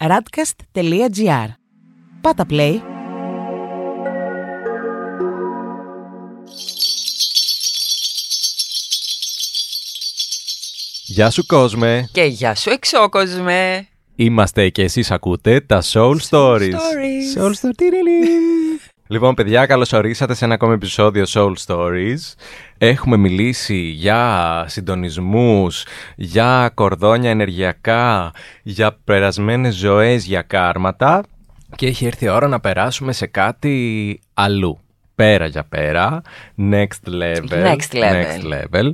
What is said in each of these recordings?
radcast.gr. Πάτα play. Γεια σου κόσμε! Και γεια σου εξώκοσμε! Είμαστε και εσείς ακούτε τα Soul Stories. Stories. Soul Stories. λοιπόν, παιδιά, καλώς ορίσατε σε ένα ακόμη επεισόδιο Soul Stories. Έχουμε μιλήσει για συντονισμούς, για κορδόνια ενεργειακά, για περασμένες ζωές, για κάρματα και έχει έρθει η ώρα να περάσουμε σε κάτι αλλού. Πέρα για πέρα, next level. Next level. Next level.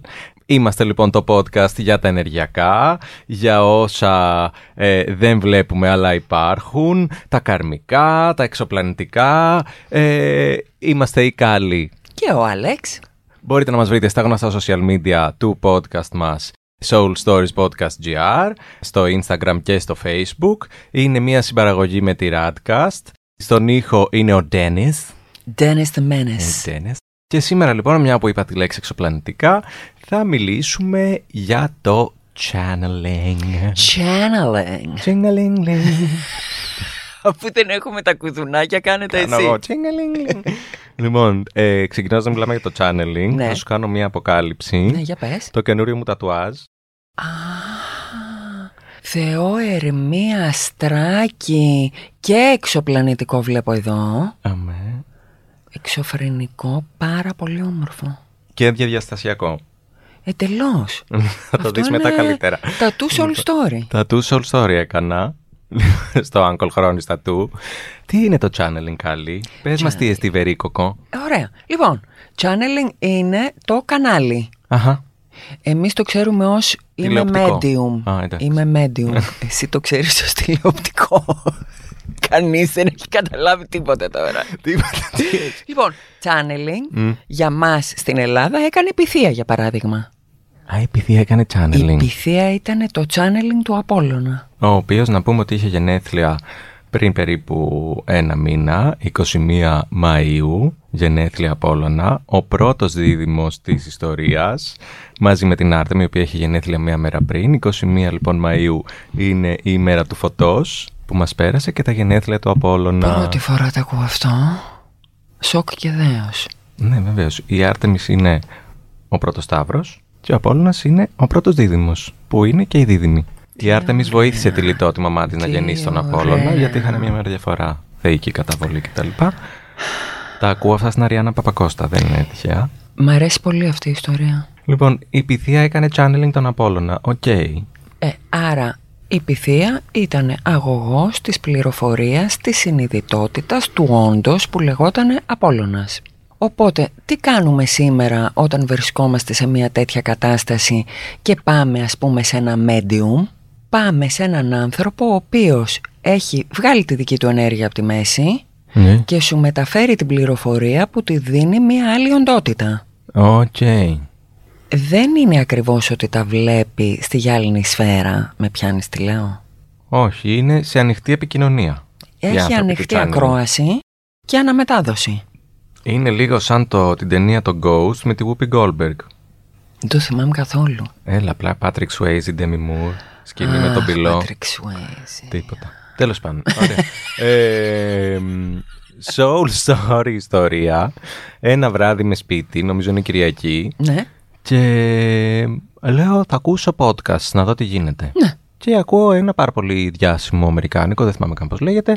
Είμαστε λοιπόν το podcast για τα ενεργειακά, για όσα ε, δεν βλέπουμε αλλά υπάρχουν, τα καρμικά, τα εξωπλανητικά. Ε, είμαστε οι καλοί. Και ο Άλεξ. Μπορείτε να μας βρείτε στα γνωστά social media του podcast μας Soul Stories Podcast GR, στο Instagram και στο Facebook. Είναι μια συμπαραγωγή με τη Radcast. Στον ήχο είναι ο Dennis. Dennis the Menace. Dennis. Και σήμερα λοιπόν, μια που είπα τη λέξη εξωπλανητικά, θα μιλήσουμε για το channeling. Channeling. Channeling. Αφού δεν έχουμε τα κουδουνάκια, κάνετε Κάνω εσύ. εγώ channeling. λοιπόν, ε, ξεκινώντας να μιλάμε για το channeling, Ναι. θα σου κάνω μια αποκάλυψη. Ναι, για πες. Το καινούριο μου τατουάζ. Α, Θεό Ερμία Στράκη και εξωπλανητικό βλέπω εδώ. Αμέ. Εξωφρενικό, πάρα πολύ όμορφο. Και διαδιαστασιακό. Εντελώς. θα το Αυτό δεις μετά είναι καλύτερα. Τατού Soul Story. Τατού Soul Story έκανα. στο Uncle Χρόνης Τατού. Τι είναι το channeling, Κάλλη; Πες μας τι εστί βερίκοκο. Ωραία. Λοιπόν, channeling είναι το κανάλι. Αχα. Εμείς το ξέρουμε ως είμαι Τηλεοπτικό. medium. Α, εντάξει. είμαι medium. Εσύ το ξέρεις ως τηλεοπτικό. Κανείς δεν έχει καταλάβει τίποτα τώρα. Τίποτα. λοιπόν, channeling Μμ. για μας στην Ελλάδα έκανε η Πυθία για παράδειγμα. Α, η Πυθία έκανε Η channeling. Πυθία ήταν το channeling του Απόλλωνα. Ο οποίος να πούμε ότι είχε γενέθλια πριν περίπου ένα μήνα, 21 Μαΐου, γενέθλια Απόλλωνα, ο πρώτος δίδυμος της ιστορίας, μαζί με την Άρτεμη, η οποία έχει γενέθλια μία μέρα πριν. 21 λοιπόν Μαΐου είναι η ημέρα του φωτός που μας πέρασε και τα γενέθλια του Απόλλωνα. Πρώτη φορά το ακούω αυτό. Σοκ και δέος. Ναι, βεβαίως. Η Άρτεμις είναι ο πρώτος Σταύρος και ο Απόλλωνας είναι ο πρώτος δίδυμος, που είναι και η δίδυμη. Η Άρτεμις βοήθησε τη Λητώ τη μαμά της να Τι γεννήσει τον ωραία. Απόλλωνα, γιατί είχαν μια μέρα διαφορά. Θεϊκή καταβολή κτλ. Τα ακούω αυτά στην Αριάννα Παπακώστα, δεν είναι τυχαία. Μ' αρέσει πολύ αυτή η ιστορία. Λοιπόν, η Πυθία έκανε channeling τον Απόλλωνα. Οκ. Ε, άρα η Πυθία ήταν αγωγός της πληροφορίας, της συνειδητότητας, του όντος που λεγόταν Απόλλωνας. Οπότε, τι κάνουμε σήμερα όταν βρισκόμαστε σε μια τέτοια κατάσταση και πάμε ας πούμε σε ένα medium, πάμε σε έναν άνθρωπο ο οποίος έχει βγάλει τη δική του ενέργεια από τη μέση Ναι. και σου μεταφέρει την πληροφορία που τη δίνει μια άλλη οντότητα. Οκ. Δεν είναι ακριβώς ότι τα βλέπει στη γυάλινη σφαίρα, με πιάνεις τι λέω; Όχι, είναι σε ανοιχτή επικοινωνία. οι Έχει άνθρωποι του ανοιχτή channeling. ακρόαση και αναμετάδοση. Είναι λίγο σαν το, την ταινία το Ghost με τη Whoopi Goldberg. Δεν το θυμάμαι καθόλου. Έλα, απλά Patrick Swayze, Demi Moore, σκηνή με τον Αχ, πυλό. Patrick Swayze. Τίποτα. Τέλος πάντων. Ωραία. ε, μ, soul story ιστορία. Ένα βράδυ με σπίτι, νομίζω είναι Κυριακή. Ναι. Και λέω θα ακούσω podcast να δω τι γίνεται. Ναι. Και ακούω ένα πάρα πολύ διάσημο αμερικάνικο, δεν θυμάμαι καν πώς λέγεται,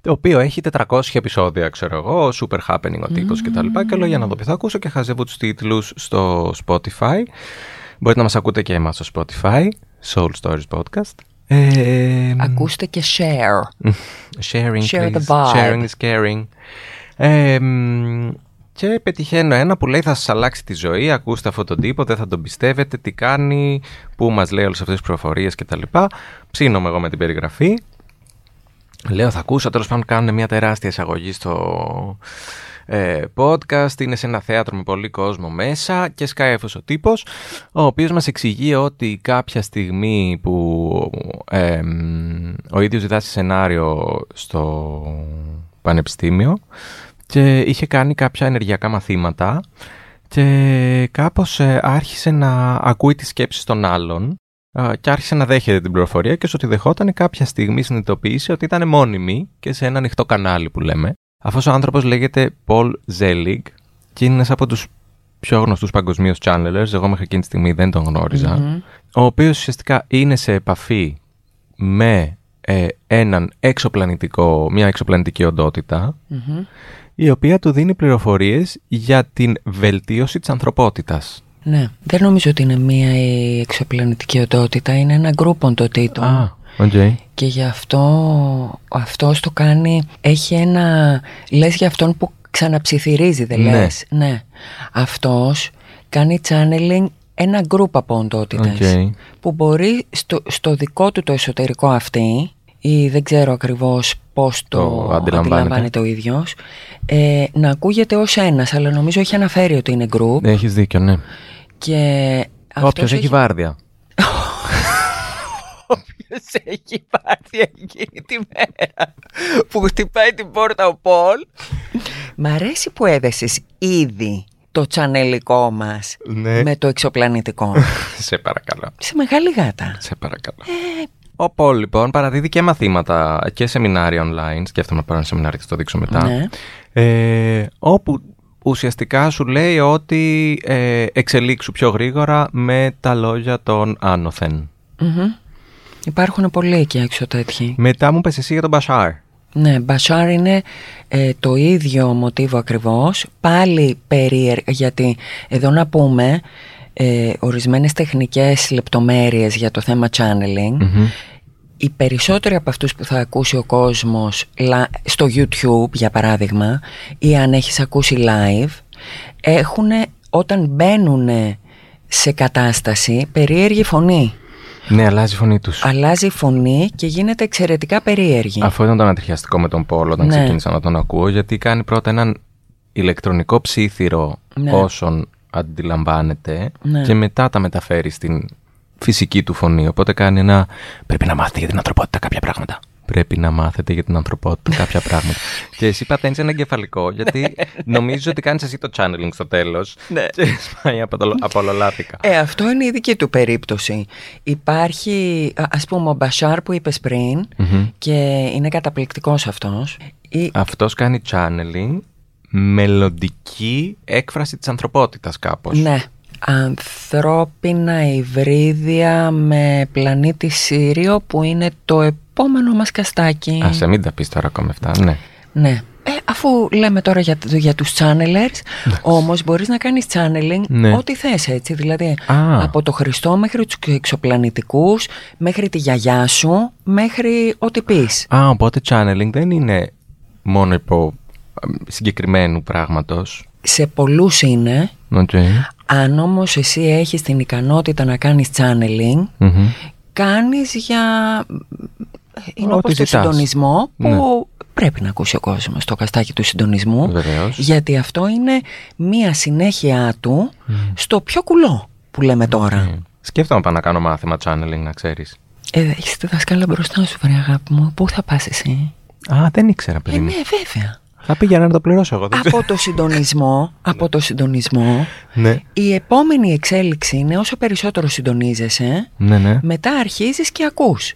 το οποίο έχει 400 επεισόδια, ξέρω εγώ, super happening ο τύπος και τα λοιπά. Και λέω για να δω ποιο θα ακούσω και χαζεύω τους τίτλους στο Spotify. Μπορείτε να μας ακούτε και εμάς στο Spotify, Soul Stories Podcast. Ε, Ακούστε και share. Sharing, Share the please. vibe. Sharing is caring. Ε, μ, και πετυχαίνω ένα που λέει θα σας αλλάξει τη ζωή, ακούστε αυτόν τον τύπο, δεν θα τον πιστεύετε, τι κάνει, πού μας λέει όλες αυτές τις προφορίες κτλ. Ψήνομαι εγώ με την περιγραφή. Λέω θα ακούσω, τέλος πάντων κάνουν μια τεράστια εισαγωγή στο ε, podcast, είναι σε ένα θέατρο με πολύ κόσμο μέσα και σκάει αυτός ο τύπος, ο οποίος μας εξηγεί ότι κάποια στιγμή που ε, μ, ο ίδιος διδάσκει σενάριο στο πανεπιστήμιο και είχε κάνει κάποια ενεργειακά μαθήματα και κάπως ε, άρχισε να ακούει τις σκέψεις των άλλων Α, και άρχισε να δέχεται την πληροφορία και στο ότι δεχόταν κάποια στιγμή συνειδητοποίησε ότι ήταν μόνιμη και σε ένα ανοιχτό κανάλι που λέμε. Αυτός ο άνθρωπος λέγεται Paul Selig και είναι ένας από τους πιο γνωστούς παγκοσμίως channelers, εγώ μέχρι εκείνη τη στιγμή δεν τον γνωριζα Μμμ. ο οποίος ουσιαστικά είναι σε επαφή με ε, έναν εξωπλανητικό, μια εξωπλανητική οντότητα Μμμ. Η οποία του δίνει πληροφορίες για την βελτίωση της ανθρωπότητας. Ναι, δεν νομίζω ότι είναι μία η εξωπλανητική οντότητα, είναι ένα γκρουπ οντοτήτων. Α, οκ. Και γι' αυτό αυτός το κάνει, έχει ένα, λες για αυτόν που ξαναψιθυρίζει δεν Ναι. λες; Ναι. Αυτός κάνει channeling ένα γκρουπ από οντότητες Οκ. που μπορεί στο, στο δικό του το εσωτερικό αυτή ή δεν ξέρω ακριβώς πώς το, Το αντιλαμβάνεται. αντιλαμβάνεται ο ίδιος ε, να ακούγεται ως ένας αλλά νομίζω έχει αναφέρει ότι είναι γκρουπ Έχεις δίκιο, ναι. και Όποιος αυτός έχει βάρδια. Όποιος έχει πάρει εκείνη τη μέρα που χτυπάει την πόρτα ο Πολ. Μ' αρέσει που έδεσες ήδη το τσανελικό μας Ναι. με το εξωπλανητικό. Σε παρακαλώ. Σε μεγάλη γάτα. Σε παρακαλώ. Ο Πολ λοιπόν παραδίδει και μαθήματα και σεμινάρια online. Σκέφτομαι να πάρω ένα σεμινάριο και θα το δείξω μετά. Ναι. Ε, όπου ουσιαστικά σου λέει ότι ε, εξελίξου πιο γρήγορα με τα λόγια των άνωθεν. Μμμ. Υπάρχουν πολλοί εκεί έξω τέτοιοι. Μετά μου πες εσύ για τον Μπασάρ. Ναι, Μπασάρ είναι ε, το ίδιο μοτίβο ακριβώς, πάλι περίεργο, γιατί εδώ να πούμε ε, ορισμένες τεχνικές λεπτομέρειες για το θέμα channeling. Οι περισσότεροι από αυτούς που θα ακούσει ο κόσμος λα- στο YouTube για παράδειγμα ή αν έχεις ακούσει live έχουν όταν μπαίνουν σε κατάσταση περίεργη φωνή. Ναι, αλλάζει η φωνή τους. Αλλάζει η φωνή και γίνεται εξαιρετικά περίεργη. Αυτό ήταν το ανατριχιαστικό με τον Πολ όταν Ναι. ξεκίνησα να τον ακούω, γιατί κάνει πρώτα έναν ηλεκτρονικό ψήθυρο Ναι. όσων αντιλαμβάνεται Ναι. και μετά τα μεταφέρει στην φυσική του φωνή. Οπότε κάνει ένα. Πρέπει να μάθετε για την ανθρωπότητα κάποια πράγματα. Πρέπει να μάθετε για την ανθρωπότητα κάποια πράγματα. και εσύ παταίνει ένα εγκεφαλικό, γιατί νομίζω ότι κάνεις εσύ το channeling στο τέλος. Ναι. Και σπάει από, το, από ολολάθηκα. Ε, αυτό είναι η δική του περίπτωση. Υπάρχει, α- ας πούμε, ο Μπασάρ που είπες πριν Μμμ. και είναι καταπληκτικός αυτός. Ή, Αυτός κάνει channeling μελλοντική έκφραση της ανθρωπότητας κάπως. ναι, ανθρώπινα υβρίδια με πλανήτη Σύριο που είναι το επόμενο μας καστάκι. Α, σε μην τα πεις τώρα ακόμα αυτά, ναι. Ναι. Ε, αφού λέμε τώρα για, για τους channelers, όμως μπορείς να κάνεις channeling Ναι. ό,τι θες έτσι. Δηλαδή Α. από το Χριστό μέχρι τους εξωπλανητικούς, μέχρι τη γιαγιά σου, μέχρι ό,τι πεις. Α, οπότε channeling δεν είναι μόνο υπό ε, συγκεκριμένου πράγματος. Σε πολλούς είναι, Οκ. αν όμως εσύ έχεις την ικανότητα να κάνεις channeling, Μμμ. κάνεις για... Είναι Ό,τι όπως το ζητάς. συντονισμό που Ναι. πρέπει να ακούσει ο κόσμος το καστάκι του συντονισμού. Βεβαίως. Γιατί αυτό είναι μία συνέχεια του στο πιο κουλό που λέμε τώρα. Ε, Σκέφτομαι να πάω να κάνω μάθημα channeling, να ξέρεις. Ε, έχεις τη δασκάλα μπροστά σου, βρε αγάπη μου. Πού θα πας εσύ; Α, δεν ήξερα, παιδί Ε, μου. ναι, βέβαια. Θα πήγαινα να το πληρώσω εγώ. δεν ξέρω. από το συντονισμό, από το συντονισμό, ναι. η επόμενη εξέλιξη είναι όσο περισσότερο συντονίζεσαι, Ναι, ναι. μετά αρχίζεις και ακούς.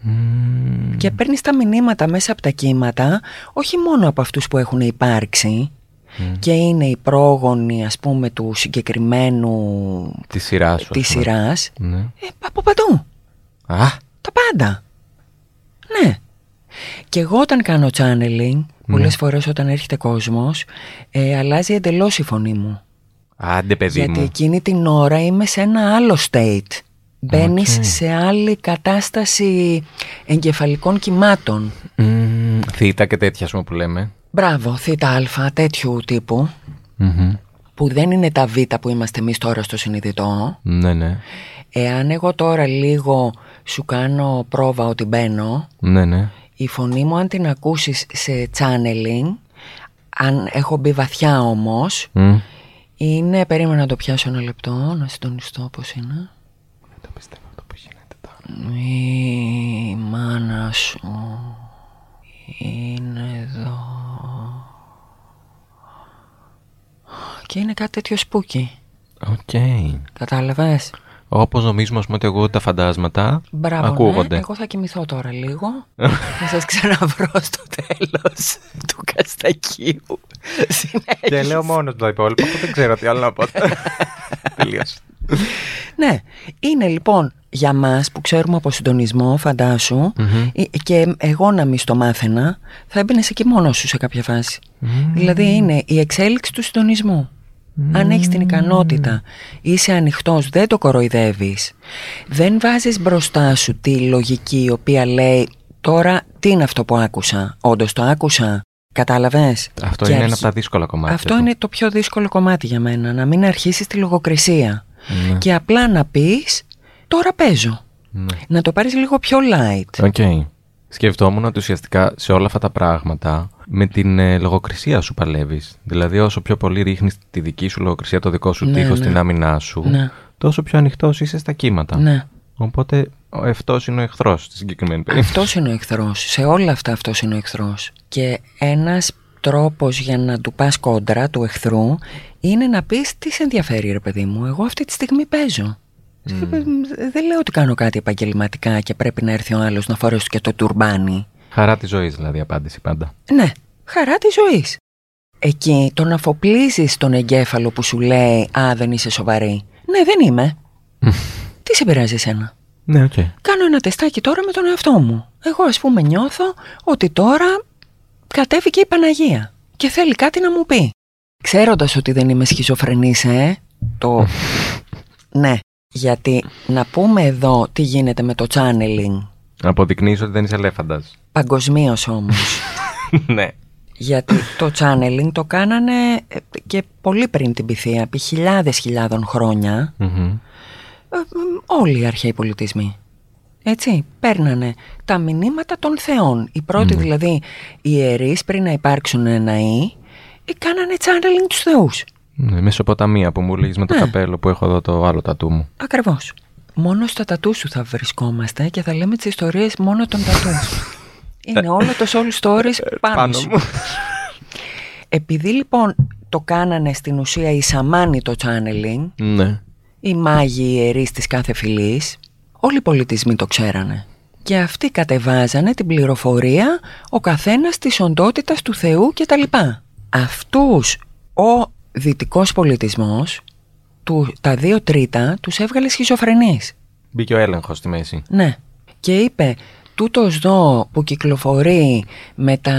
Μμμ. Και παίρνεις τα μηνύματα μέσα από τα κύματα, όχι μόνο από αυτούς που έχουν υπάρξει και είναι οι πρόγονοι, ας πούμε, του συγκεκριμένου Τη σειράς σου. της ας πούμε. σειράς, Ναι. ε, από παντού. Α, Τα πάντα. Ναι. Και εγώ όταν κάνω channeling, πολλές φορές όταν έρχεται κόσμος, ε, αλλάζει εντελώς η φωνή μου. άντε παιδί Γιατί μου. εκείνη την ώρα είμαι σε ένα άλλο state. Μπαίνεις Οκ. σε άλλη κατάσταση εγκεφαλικών κυμάτων. Μμμ, Θήτα και τέτοια, ας πούμε, που λέμε. Μπράβο, θήτα α, τέτοιου τύπου, Μμμ. που δεν είναι τα β που είμαστε εμείς τώρα στο συνειδητό. Ναι, ναι. Εάν εγώ τώρα λίγο σου κάνω πρόβα ότι μπαίνω, Ναι, ναι. Η φωνή μου αν την ακούσεις σε channeling, αν έχω μπει βαθιά όμως, Μμ. είναι, περίμενα να το πιάσω ένα λεπτό, να συντονιστώ πώς είναι. Δεν το πιστεύω αυτό που γίνεται τώρα. Η μάνα σου είναι εδώ. Και είναι κάτι τέτοιο spooky. Οκ. Κατάλαβες; Όπως νομίζουμε ας πούμε, ότι ακούγονται τα φαντάσματα. Μπράβο, ακούγονται. Ναι. Εγώ θα κοιμηθώ τώρα λίγο. θα σας ξαναβρω στο τέλος του Καστακίου. Και λέω μόνος το υπόλοιπο, που δεν ξέρω τι άλλο να πω. Τελείωσε. ναι, είναι λοιπόν για μας που ξέρουμε από συντονισμό, φαντάσου, ε, και εγώ να μην στο μάθαινα, θα έμπαινες εκεί μόνος σου σε κάποια φάση. Δηλαδή είναι η εξέλιξη του συντονισμού. Αν έχεις την ικανότητα, είσαι ανοιχτός, δεν το κοροϊδεύεις, δεν βάζεις μπροστά σου τη λογική η οποία λέει τώρα τι είναι αυτό που άκουσα, όντως το άκουσα, κατάλαβες; Αυτό Και είναι ένα αρχι- από τα δύσκολα κομμάτια. Αυτό του. είναι το πιο δύσκολο κομμάτι για μένα, να μην αρχίσεις τη λογοκρισία Ναι. και απλά να πεις τώρα παίζω. Ναι. Να το πάρεις λίγο πιο light. Οκ. Σκεφτόμουν ότι ουσιαστικά σε όλα αυτά τα πράγματα με την ε, λογοκρισία σου παλεύεις. Δηλαδή όσο πιο πολύ ρίχνεις τη δική σου λογοκρισία, το δικό σου Ναι, τείχος, ναι. την άμυνά σου, Ναι. τόσο πιο ανοιχτός είσαι στα κύματα. Ναι. Οπότε ο αυτός είναι ο εχθρός στη συγκεκριμένη περίπτωση. Αυτός είναι ο εχθρός. Σε όλα αυτά αυτός είναι ο εχθρός. Και ένας τρόπος για να του πας κόντρα του εχθρού είναι να πεις τι σε ενδιαφέρει, ρε παιδί μου. Εγώ αυτή τη στιγμή παίζω. Δεν λέω ότι κάνω κάτι επαγγελματικά και πρέπει να έρθει ο άλλος να φορέσει και το τουρμπάνι. Χαρά της ζωής δηλαδή απάντηση πάντα. Ναι, χαρά της ζωής. Εκεί τον αφοπλίζεις τον εγκέφαλο που σου λέει Α, δεν είσαι σοβαρή. Ναι, δεν είμαι. Τι σε πειράζει εσένα; Ναι, οκ. Κάνω ένα τεστάκι τώρα με τον εαυτό μου. Εγώ ας πούμε νιώθω ότι τώρα κατέβηκε η Παναγία και θέλει κάτι να μου πει. Ξέροντας ότι δεν είμαι σχιζοφρενής, ε, το... ναι, γιατί να πούμε εδώ τι γίνεται με το channeling, Αποδεικνύεις ότι δεν είσαι ελέφαντας. Παγκοσμίως όμως. ναι. γιατί το channeling το κάνανε ε, και πολύ πριν την πυθία, επί χιλιάδες χιλιάδων χρόνια, Μμμ. ε, μ, όλοι οι αρχαίοι πολιτισμοί. Έτσι, παίρνανε τα μηνύματα των θεών. Οι πρώτοι δηλαδή οι ιερείς πριν να υπάρξουν ναοί, ε, κάνανε channeling τους θεούς. Ναι, Μεσοποταμία που μου λέγεις με το Ναι. καπέλο που έχω εδώ το άλλο τατού μου. Ακριβώς. Μόνο στα τατού σου θα βρισκόμαστε και θα λέμε τις ιστορίες μόνο των τατού. Είναι όλο το soul stories πάνω, σου. Επειδή λοιπόν το κάνανε στην ουσία οι σαμάνοι το channeling, ναι. οι μάγοι οι ιερείς της κάθε φυλής, όλοι οι πολιτισμοί το ξέρανε. Και αυτοί κατεβάζανε την πληροφορία ο καθένας της οντότητας του Θεού και τα λοιπά. Αυτούς ο δυτικός πολιτισμός, του, τα δύο τρίτα, τους έβγαλε σχιζοφρενείς. Μπήκε ο έλεγχος στη μέση. Ναι. Και είπε, τούτος δω που κυκλοφορεί με τα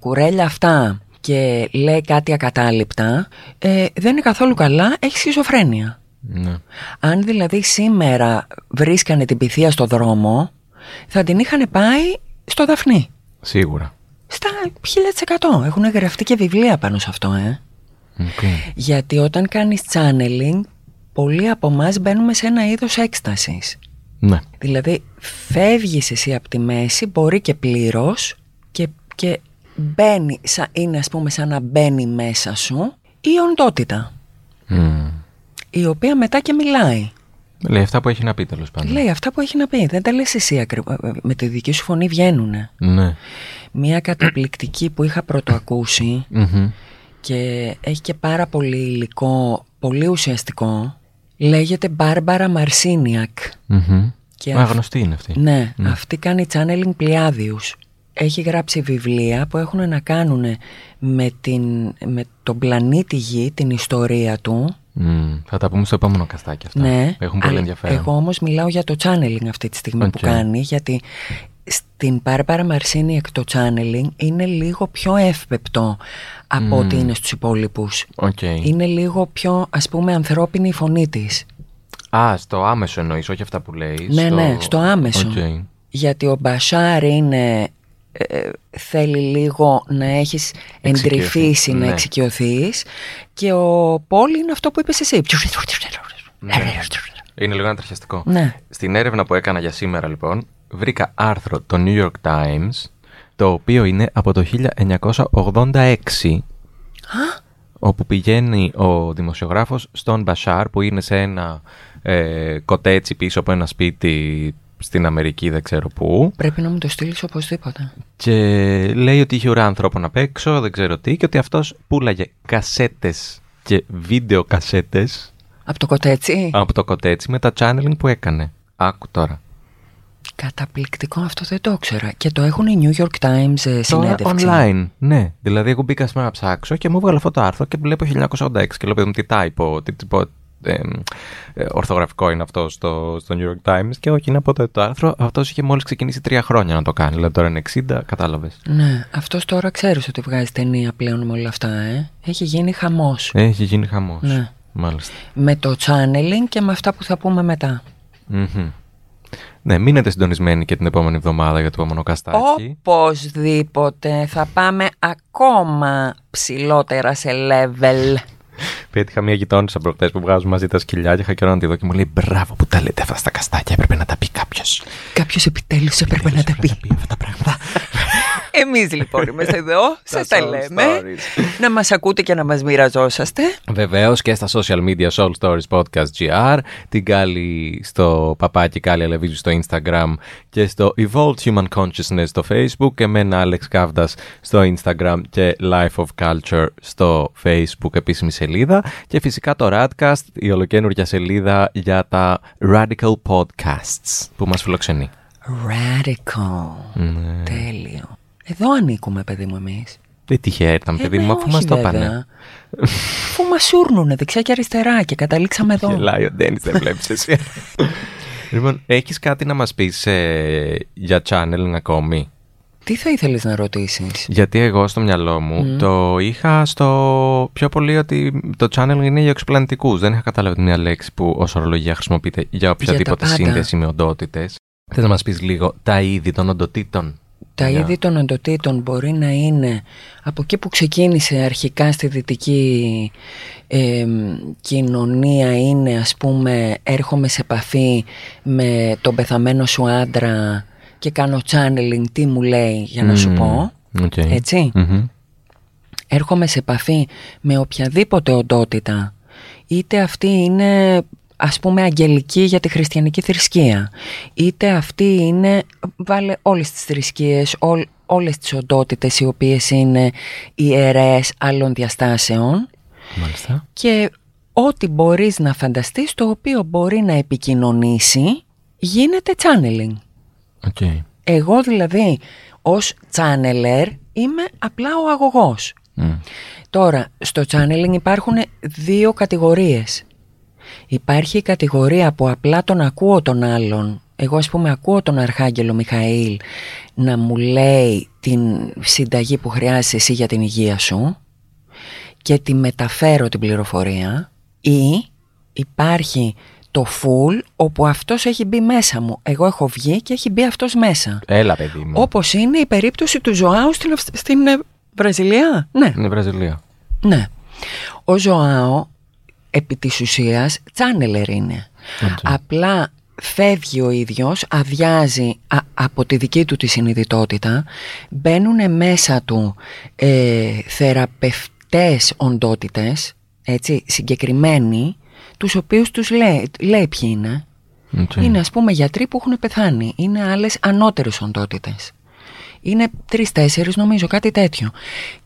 κουρέλια αυτά και λέει κάτι ακατάληπτα, ε, δεν είναι καθόλου καλά, έχει σχιζοφρένεια. Ναι. Αν δηλαδή σήμερα βρίσκανε την Πυθία στο δρόμο, θα την είχαν πάει στο Δαφνί. Σίγουρα. Στα 1000%. Έχουν γραφτεί και βιβλία πάνω σε αυτό, ε. Οκ. Γιατί όταν κάνεις channeling, πολλοί από εμάς μπαίνουμε σε ένα είδος έκστασης. Ναι. Δηλαδή φεύγεις εσύ από τη μέση, μπορεί και πλήρως και, και μπαίνει, σα- είναι ας πούμε σαν να μπαίνει μέσα σου η οντότητα, Μμ. η οποία μετά και μιλάει. Λέει αυτά που έχει να πει τέλος πάντων. Λέει αυτά που έχει να πει. Δεν τα λες εσύ ακριβώς. Με τη δική σου φωνή βγαίνουνε. Ναι. Μία καταπληκτική που είχα πρωτοακούσει Μμμ. και έχει και πάρα πολύ υλικό, πολύ ουσιαστικό. Λέγεται Μπάρμπαρα Μαρσίνιακ. Μμμ. Και Μα αυ- γνωστή είναι αυτή. Ναι, αυτή κάνει channeling Πλειάδιους. Έχει γράψει βιβλία που έχουν να κάνουν με, την, με τον πλανήτη Γη, την ιστορία του. Μμ. Θα τα πούμε στο επόμενο καστάκι αυτά. Ναι, Έχουν πολύ αλλά ενδιαφέρον. Εγώ όμως μιλάω για το channeling αυτή τη στιγμή που Οκ. κάνει, γιατί στην Μπάρμπαρα Μαρσίνιακ το channeling είναι λίγο πιο εύπεπτο από ό,τι είναι στους υπόλοιπους. Οκ. Είναι λίγο πιο, ας πούμε, ανθρώπινη η φωνή της. Α, στο άμεσο εννοείς, όχι αυτά που λέει. Ναι, ναι, στο άμεσο. Οκ. Γιατί ο Μπασάρ είναι... ε, θέλει λίγο να έχεις Εξοικειωθείς, εντρυφήσει, να ναι. εξοικειωθείς και ο Πολ είναι αυτό που είπες εσύ. Είναι λίγο ανατριχιαστικό. Ναι. Στην έρευνα που έκανα για σήμερα, λοιπόν, βρήκα άρθρο το New York Times, το οποίο είναι από το 1986, όπου πηγαίνει ο δημοσιογράφος στον Μπασάρ, που είναι σε ένα ε, κοτέτσι πίσω από ένα σπίτι στην Αμερική, δεν ξέρω πού, Πρέπει να μου το στείλεις οπωσδήποτε. και λέει ότι είχε ουρά ανθρώπων απ' έξω, δεν ξέρω τι, και ότι αυτός πουλάγε κασέτες και βίντεο κασέτες Από το κοτέτσι; Από το κοτέτσι με τα channeling που έκανε. Άκου τώρα. Καταπληκτικό, αυτό δεν το ήξερα. Και το έχουν οι New York Times ε, Τώρα συνέντευξη. online. Ναι. Δηλαδή, εγώ μπήκα σήμερα να ψάξω και μου έβγαλε αυτό το άρθρο και βλέπω 1986 και λέω, παιδί μου, τι typo, τι typo, ε, ε, ορθογραφικό είναι αυτό στο, στο New York Times και όχι είναι από το, το άρθρο. Αυτός είχε μόλις ξεκινήσει τρία χρόνια να το κάνει. Δηλαδή τώρα είναι 60, κατάλαβες. Ναι, αυτός τώρα ξέρεις ότι βγάζει ταινία πλέον με όλα αυτά, ε. Έχει γίνει χαμός. Έχει γίνει χαμός. Ναι. Μάλιστα. Με το channeling και με αυτά που θα πούμε μετά. Μμμ. Ναι, μείνετε συντονισμένοι και την επόμενη εβδομάδα για το επόμενο καστάκι. Οπωσδήποτε θα πάμε ακόμα ψηλότερα σε level. Πέτυχα μια γειτόνισσα προχτέ που βγάζουν μαζί τα σκυλιά και είχα καιρό να τη δω και μου λέει Μπράβο που τα λέτε αυτά στα καστάκια. Έπρεπε να τα πει κάποιος. Κάποιος επιτέλους έπρεπε να τα πει. αυτά τα πράγματα. Εμείς λοιπόν είμαστε εδώ, σας τα soul λέμε. stories. Να μας ακούτε και να μας μοιραζόσαστε. Βεβαίως και στα social media Soul Stories Podcast GR, την Κάλλη στο παπάκι Κάλλη Αλεβίζου στο Instagram και στο Evolved Human Consciousness στο Facebook και εμένα Alex Καύδας στο Instagram και Life of Culture στο Facebook επίσημη σελίδα και φυσικά το Radcast, η ολοκένουργια σελίδα για τα Radical Podcasts που μας φιλοξενεί. Radical. Ναι. Τέλειο. Εδώ ανήκουμε, παιδί μου, εμείς. Δεν τυχαία ήταν, παιδί Ε, μου, ναι, αφού όχι μας το βέβαια. είπανε. Αφού μας σούρνουνε δεξιά και αριστερά και καταλήξαμε εδώ. Γελάει ο Ντένις, δεν βλέπεις εσύ. λοιπόν, έχεις κάτι να μας πεις ε, για channeling ακόμη; Τι θα ήθελες να ρωτήσεις; Γιατί εγώ στο μυαλό μου το είχα στο πιο πολύ ότι το channel είναι για εξωπλανητικούς. Δεν είχα καταλάβει μια λέξη που ως ορολογία χρησιμοποιείται για οποιαδήποτε πάντα. σύνδεση με οντότητες. Θες να μας πεις λίγο τα είδη των οντοτήτων; Τα Για- είδη των οντοτήτων μπορεί να είναι από εκεί που ξεκίνησε αρχικά στη δυτική ε, κοινωνία είναι ας πούμε έρχομαι σε επαφή με τον πεθαμένο σου άντρα και κάνω channeling τι μου λέει για να σου Μμμ. πω Οκ. έτσι Μμμ. έρχομαι σε επαφή με οποιαδήποτε οντότητα είτε αυτή είναι ας πούμε αγγελική για τη χριστιανική θρησκεία είτε αυτή είναι βάλε όλες τις θρησκείες όλ, όλες τις οντότητες οι οποίες είναι ιερές άλλων διαστάσεων Μάλιστα. και ό,τι μπορείς να φανταστείς το οποίο μπορεί να επικοινωνήσει γίνεται channeling OK. εγώ δηλαδή ως channeler είμαι απλά ο αγωγός Μμ. Τώρα, στο channeling υπάρχουν δύο κατηγορίες. Υπάρχει η κατηγορία που απλά τον ακούω τον άλλον. Εγώ ας πούμε ακούω τον Αρχάγγελο Μιχαήλ να μου λέει την συνταγή που χρειάζεσαι εσύ για την υγεία σου και τη μεταφέρω την πληροφορία ή υπάρχει το full όπου αυτός έχει μπει μέσα μου. Εγώ έχω βγει και έχει μπει αυτός μέσα. Έλα, παιδί μου. Όπως είναι η περίπτωση του Ζωάου στην, Αυστ- στην ε, Βραζιλία; Ναι. Είναι Βραζιλία. Ναι. Ο Ζωάο επί της ουσίας channeler είναι. Οκ. Απλά φεύγει ο ίδιος, αδειάζει α- από τη δική του τη συνειδητότητα, μπαίνουν μέσα του ε, θεραπευτές οντότητες, έτσι, συγκεκριμένοι, τους οποίους τους λέει, λέει ποιοι είναι. Οκ. Είναι ας πούμε γιατροί που έχουν πεθάνει. Είναι άλλες ανώτερες οντότητες. Είναι τρεις-τέσσερις νομίζω κάτι τέτοιο.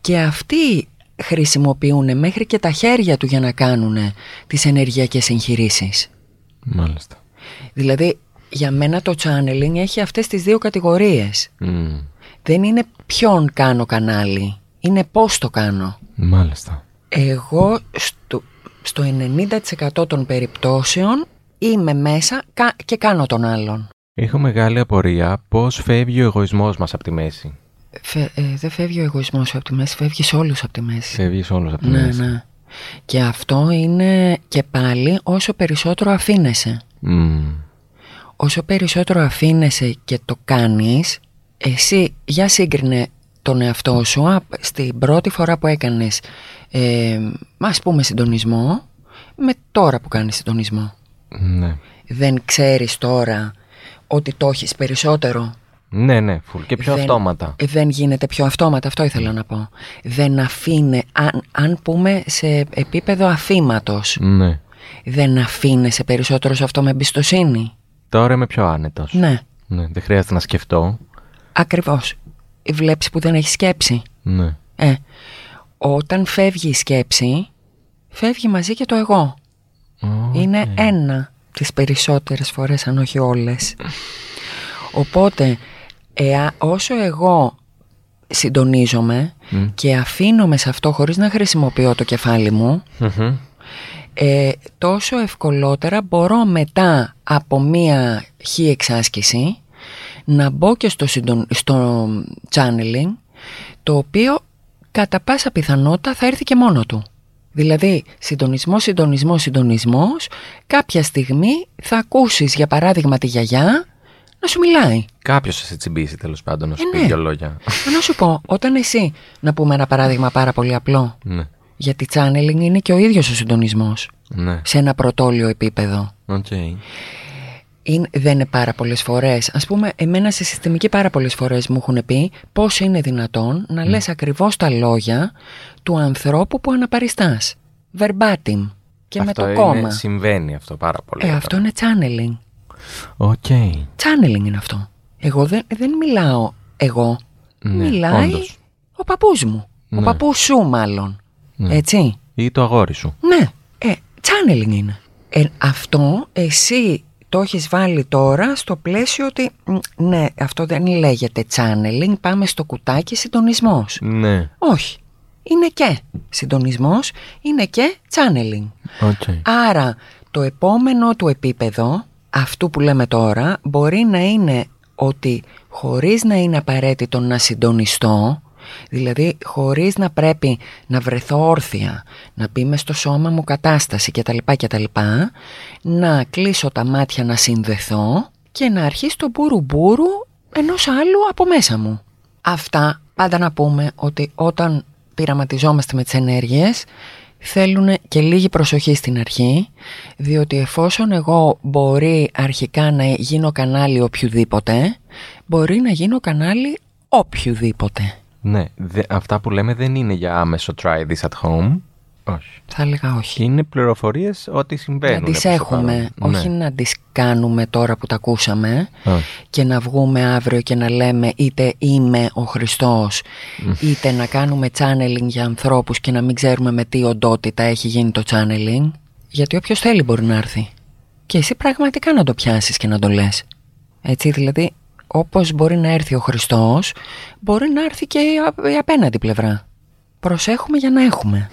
Και αυτοί χρησιμοποιούν μέχρι και τα χέρια του για να κάνουν τις ενεργειακές εγχειρήσεις. Μάλιστα. Δηλαδή για μένα το channeling έχει αυτές τις δύο κατηγορίες. Μμ. Δεν είναι ποιον κάνω κανάλι. Είναι πώς το κάνω. Μάλιστα. Εγώ στο, στο 90% των περιπτώσεων είμαι μέσα κα- και κάνω τον άλλον. Έχω μεγάλη απορία πώς φεύγει ο εγωισμός μας από τη μέση. Φε- ε, δεν φεύγει ο εγωισμός σου από τη μέση, φεύγεις σε όλους από τη μέση. Φεύγεις όλος από τη ναι, μέση. ναι. Και αυτό είναι και πάλι όσο περισσότερο αφήνεσαι. Μμ. Όσο περισσότερο αφήνεσαι και το κάνεις, εσύ για σύγκρινε τον εαυτό σου α, στην πρώτη φορά που έκανες ε, ας πούμε συντονισμό με τώρα που κάνεις συντονισμό. Ναι. Δεν ξέρεις τώρα ότι το έχεις περισσότερο. Ναι, ναι, φουλ. Και πιο δεν, αυτόματα. Δεν γίνεται πιο αυτόματα, αυτό ήθελα να πω. Δεν αφήνε, αν, αν πούμε σε επίπεδο αφήματος, Ναι. δεν αφήνεσαι περισσότερο σε αυτό με εμπιστοσύνη. Τώρα είμαι πιο άνετος. Ναι, Ναι, δεν χρειάζεται να σκεφτώ. ακριβώς. Βλέπεις που δεν έχει σκέψη. Ναι. Ε, όταν φεύγει η σκέψη, φεύγει μαζί και το εγώ. Είναι ένα τις περισσότερες φορές, αν όχι όλες. Οπότε, εα, όσο εγώ συντονίζομαι και αφήνομαι σε αυτό χωρίς να χρησιμοποιώ το κεφάλι μου, Μμμ. ε, τόσο ευκολότερα μπορώ μετά από μία χή εξάσκηση να μπω και στο, συντον... στο channeling το οποίο κατά πάσα πιθανότητα θα έρθει και μόνο του. Δηλαδή συντονισμός, συντονισμός, συντονισμός κάποια στιγμή θα ακούσεις για παράδειγμα τη γιαγιά να σου μιλάει. Κάποιος θα σε τσιμπήσει τέλος πάντων να σου Ε, πει ναι. δύο λόγια. Μα να σου πω, όταν εσύ, να πούμε ένα παράδειγμα πάρα πολύ απλό, ναι. γιατί channeling είναι και ο ίδιος ο συντονισμός Ναι. σε ένα πρωτόλιο επίπεδο. Οκ. είναι, δεν είναι πάρα πολλές φορές. Ας πούμε, εμένα σε συστημική πάρα πολλές φορές μου έχουν πει πώς είναι δυνατόν να λες ακριβώς τα λόγια του ανθρώπου που αναπαριστάς. Verbatim. Και με αυτό το είναι, κόμμα. Συμβαίνει αυτό πάρα πολύ. Ε, αυτό είναι channeling. OK. Channeling είναι αυτό. Εγώ δεν, δεν μιλάω εγώ. Ναι, Μιλάει όντως. ο παππούς μου. Ο Ναι. παππούς σου μάλλον. Ναι. Έτσι. Ή το αγόρι σου. Ναι, ε, channeling είναι. Ε, αυτό εσύ το έχεις βάλει τώρα στο πλαίσιο ότι μ, ναι, αυτό δεν λέγεται channeling, πάμε στο κουτάκι συντονισμός. Ναι. Όχι, είναι και συντονισμός, είναι και channeling. OK. Άρα το επόμενο του επίπεδο, αυτού που λέμε τώρα, μπορεί να είναι ότι χωρίς να είναι απαραίτητο να συντονιστώ, δηλαδή χωρίς να πρέπει να βρεθώ όρθια, να μπει μες στο σώμα μου κατάσταση κτλ. κτλ να κλείσω τα μάτια να συνδεθώ και να αρχίσει το μπούρου μπούρου ενός άλλου από μέσα μου. Αυτά πάντα να πούμε ότι όταν πειραματιζόμαστε με τις ενέργειες θέλουν και λίγη προσοχή στην αρχή διότι εφόσον εγώ μπορεί αρχικά να γίνω κανάλι οποιοδήποτε μπορεί να γίνω κανάλι οποιοδήποτε. Ναι. Δε- αυτά που λέμε δεν είναι για άμεσο try this at home. Όχι. Θα έλεγα όχι. Είναι πληροφορίες ότι συμβαίνουν. να τις προς το έχουμε, παρόν. όχι Ναι. να τις κάνουμε τώρα που τα ακούσαμε Όχι. και να βγούμε αύριο και να λέμε είτε είμαι ο Χριστός είτε να κάνουμε channeling για ανθρώπους και να μην ξέρουμε με τι οντότητα έχει γίνει το channeling γιατί όποιος θέλει μπορεί να έρθει και εσύ πραγματικά να το πιάσεις και να το λες έτσι δηλαδή όπως μπορεί να έρθει ο Χριστός μπορεί να έρθει και η α- η απέναντι πλευρά προσέχουμε για να έχουμε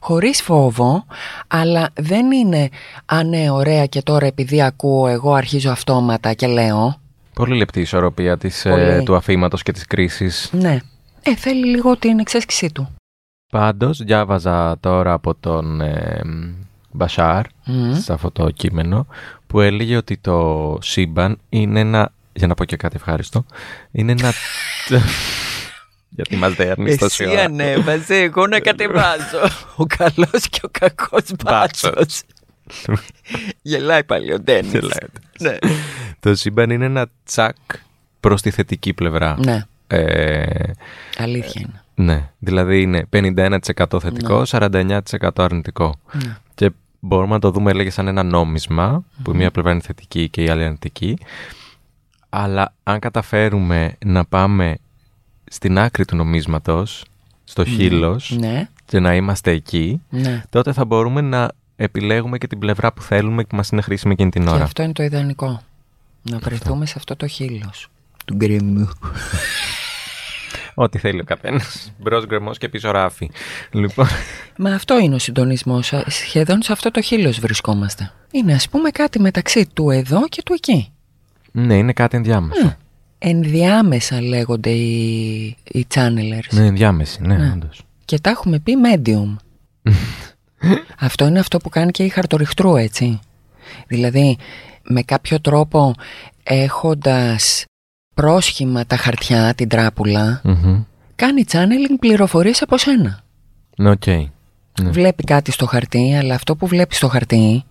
χωρίς φόβο, αλλά δεν είναι «Α ναι, ωραία και τώρα επειδή ακούω εγώ αρχίζω αυτόματα και λέω». Πολύ λεπτή η ισορροπία της, ε, Πολύ. του αφήματος και της κρίσης. Ναι. Ε, θέλει λίγο την εξέσκησή του. Πάντως, διάβαζα τώρα από τον ε, Μπασάρ, Μμ. σε αυτό το κείμενο, που έλεγε ότι το σύμπαν είναι ένα... Για να πω και κάτι ευχάριστο. Είναι ένα... Γιατί μας δέρνεις τόση ώρα. ανέβαζε, εγώ να κατεβάζω. Ο καλός και ο κακός μπάτσος. Γελάει πάλι ο Ντένις. Γελάει. Ναι. Το σύμπαν είναι ένα τσακ προς τη θετική πλευρά. ναι, Ε, αλήθεια είναι. ναι, δηλαδή είναι 51% θετικό, 49% αρνητικό. Ναι. Και μπορούμε να το δούμε έλεγε σαν ένα νόμισμα, που η μία πλευρά είναι θετική και η άλλη αρνητική. Αλλά αν καταφέρουμε να πάμε στην άκρη του νομίσματος, στο χείλος, Ναι, και να είμαστε εκεί, ναι. τότε θα μπορούμε να επιλέγουμε και την πλευρά που θέλουμε και μας είναι χρήσιμη εκείνη την Και ώρα. αυτό είναι το ιδανικό. Να βρεθούμε σε αυτό το χείλος. Του γκρεμού. Ό,τι θέλει ο καθένας. Μπρος γκρεμός και πίσω ράφι. Λοιπόν, Μα αυτό είναι ο συντονισμός. Α, Σχεδόν σε αυτό το χείλος βρισκόμαστε. Είναι ας πούμε κάτι μεταξύ του εδώ και του εκεί. ναι, είναι κάτι ενδιάμεσο. Ενδιάμεσα λέγονται οι, οι channelers. Ναι, ενδιάμεση, ναι, Ναι. όντως. Και τα έχουμε πει medium. αυτό είναι αυτό που κάνει και η χαρτοριχτρού έτσι. Δηλαδή με κάποιο τρόπο έχοντας πρόσχημα τα χαρτιά, την τράπουλα, Μμμ. κάνει channeling πληροφορίες από σένα. Ναι, οκ. Ναι. Βλέπει κάτι στο χαρτί, αλλά αυτό που βλέπει στο χαρτί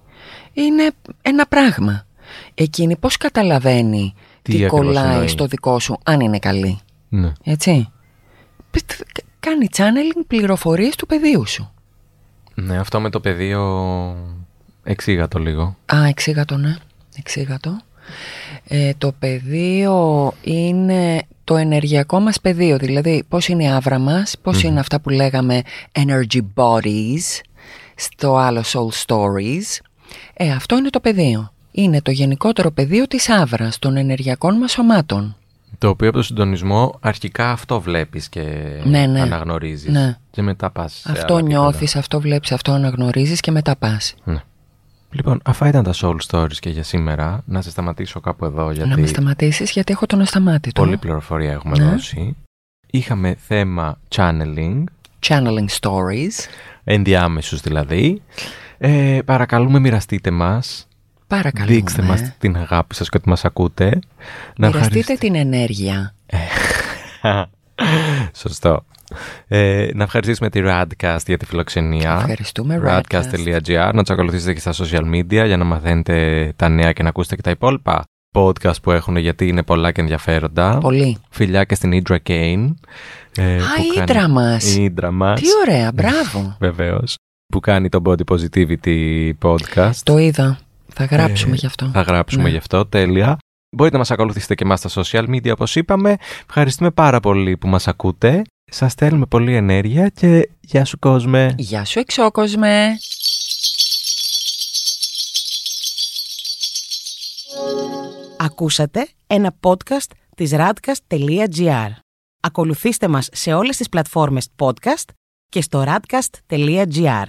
είναι ένα πράγμα. Εκείνη πώς καταλαβαίνει Τι τι, ακριβώς κολλάει εννοείς; στο δικό σου, αν είναι καλή. Ναι. Έτσι. Π- κα- Κάνει channeling πληροφορίες του πεδίου σου. Ναι, αυτό με το πεδίο εξήγα το λίγο. Α, εξήγατο, ναι. Εξήγατο. Ε, το πεδίο είναι το ενεργειακό μας πεδίο, δηλαδή πώς είναι η άβρα μας, πώς είναι αυτά που λέγαμε energy bodies στο άλλο soul stories Ε, αυτό είναι το πεδίο. Είναι το γενικότερο πεδίο της άβρας των ενεργειακών μας σωμάτων. Το οποίο από το συντονισμό αρχικά αυτό βλέπεις και Ναι, ναι. αναγνωρίζεις. Ναι. Και μετά πας σε αυτό άλλα επίπεδα. νιώθεις, αυτό βλέπεις, αυτό αναγνωρίζεις και μετά πας. Ναι. Λοιπόν, αυτά ήταν τα soul stories και για σήμερα. Να σε σταματήσω κάπου εδώ γιατί Να με σταματήσεις γιατί έχω τον ασταμάτητο. πολλή πληροφορία έχουμε Ναι. δώσει. Είχαμε θέμα channeling, Channeling stories. ενδιάμεσους δηλαδή. Ε, παρακαλούμε μοιραστείτε μας. Παρακαλούμε. Δείξτε μας την αγάπη σας και ότι μας ακούτε. Να Μοιραστείτε ευχαριστ- την ενέργεια. Σωστό. Ε, να ευχαριστήσουμε τη Radcast για τη φιλοξενία. Ευχαριστούμε, Radcast. Radcast.gr. Να τους ακολουθήσετε και στα social media για να μαθαίνετε τα νέα και να ακούσετε και τα υπόλοιπα podcast που έχουν γιατί είναι πολλά και ενδιαφέροντα. Πολύ. Φιλιά και στην Idra Kane. Ε, Α, που η κάνει- ύδρα μας. Η Idra μας. Τι ωραία, μπράβο. Βεβαίως. Που κάνει το Body Positivity podcast. Το είδα. Θα γράψουμε Ε, γι' αυτό. Θα γράψουμε Ναι. γι' αυτό, τέλεια. Μπορείτε να μας ακολουθήσετε και εμάς στα social media όπως είπαμε. Ευχαριστούμε πάρα πολύ που μας ακούτε. Σας στέλνουμε πολύ ενέργεια και γεια σου κόσμε. Γεια σου εξώκοσμε. Ακούσατε ένα podcast της radcast.gr. Ακολουθήστε μας σε όλες τις πλατφόρμες podcast και στο radcast.gr.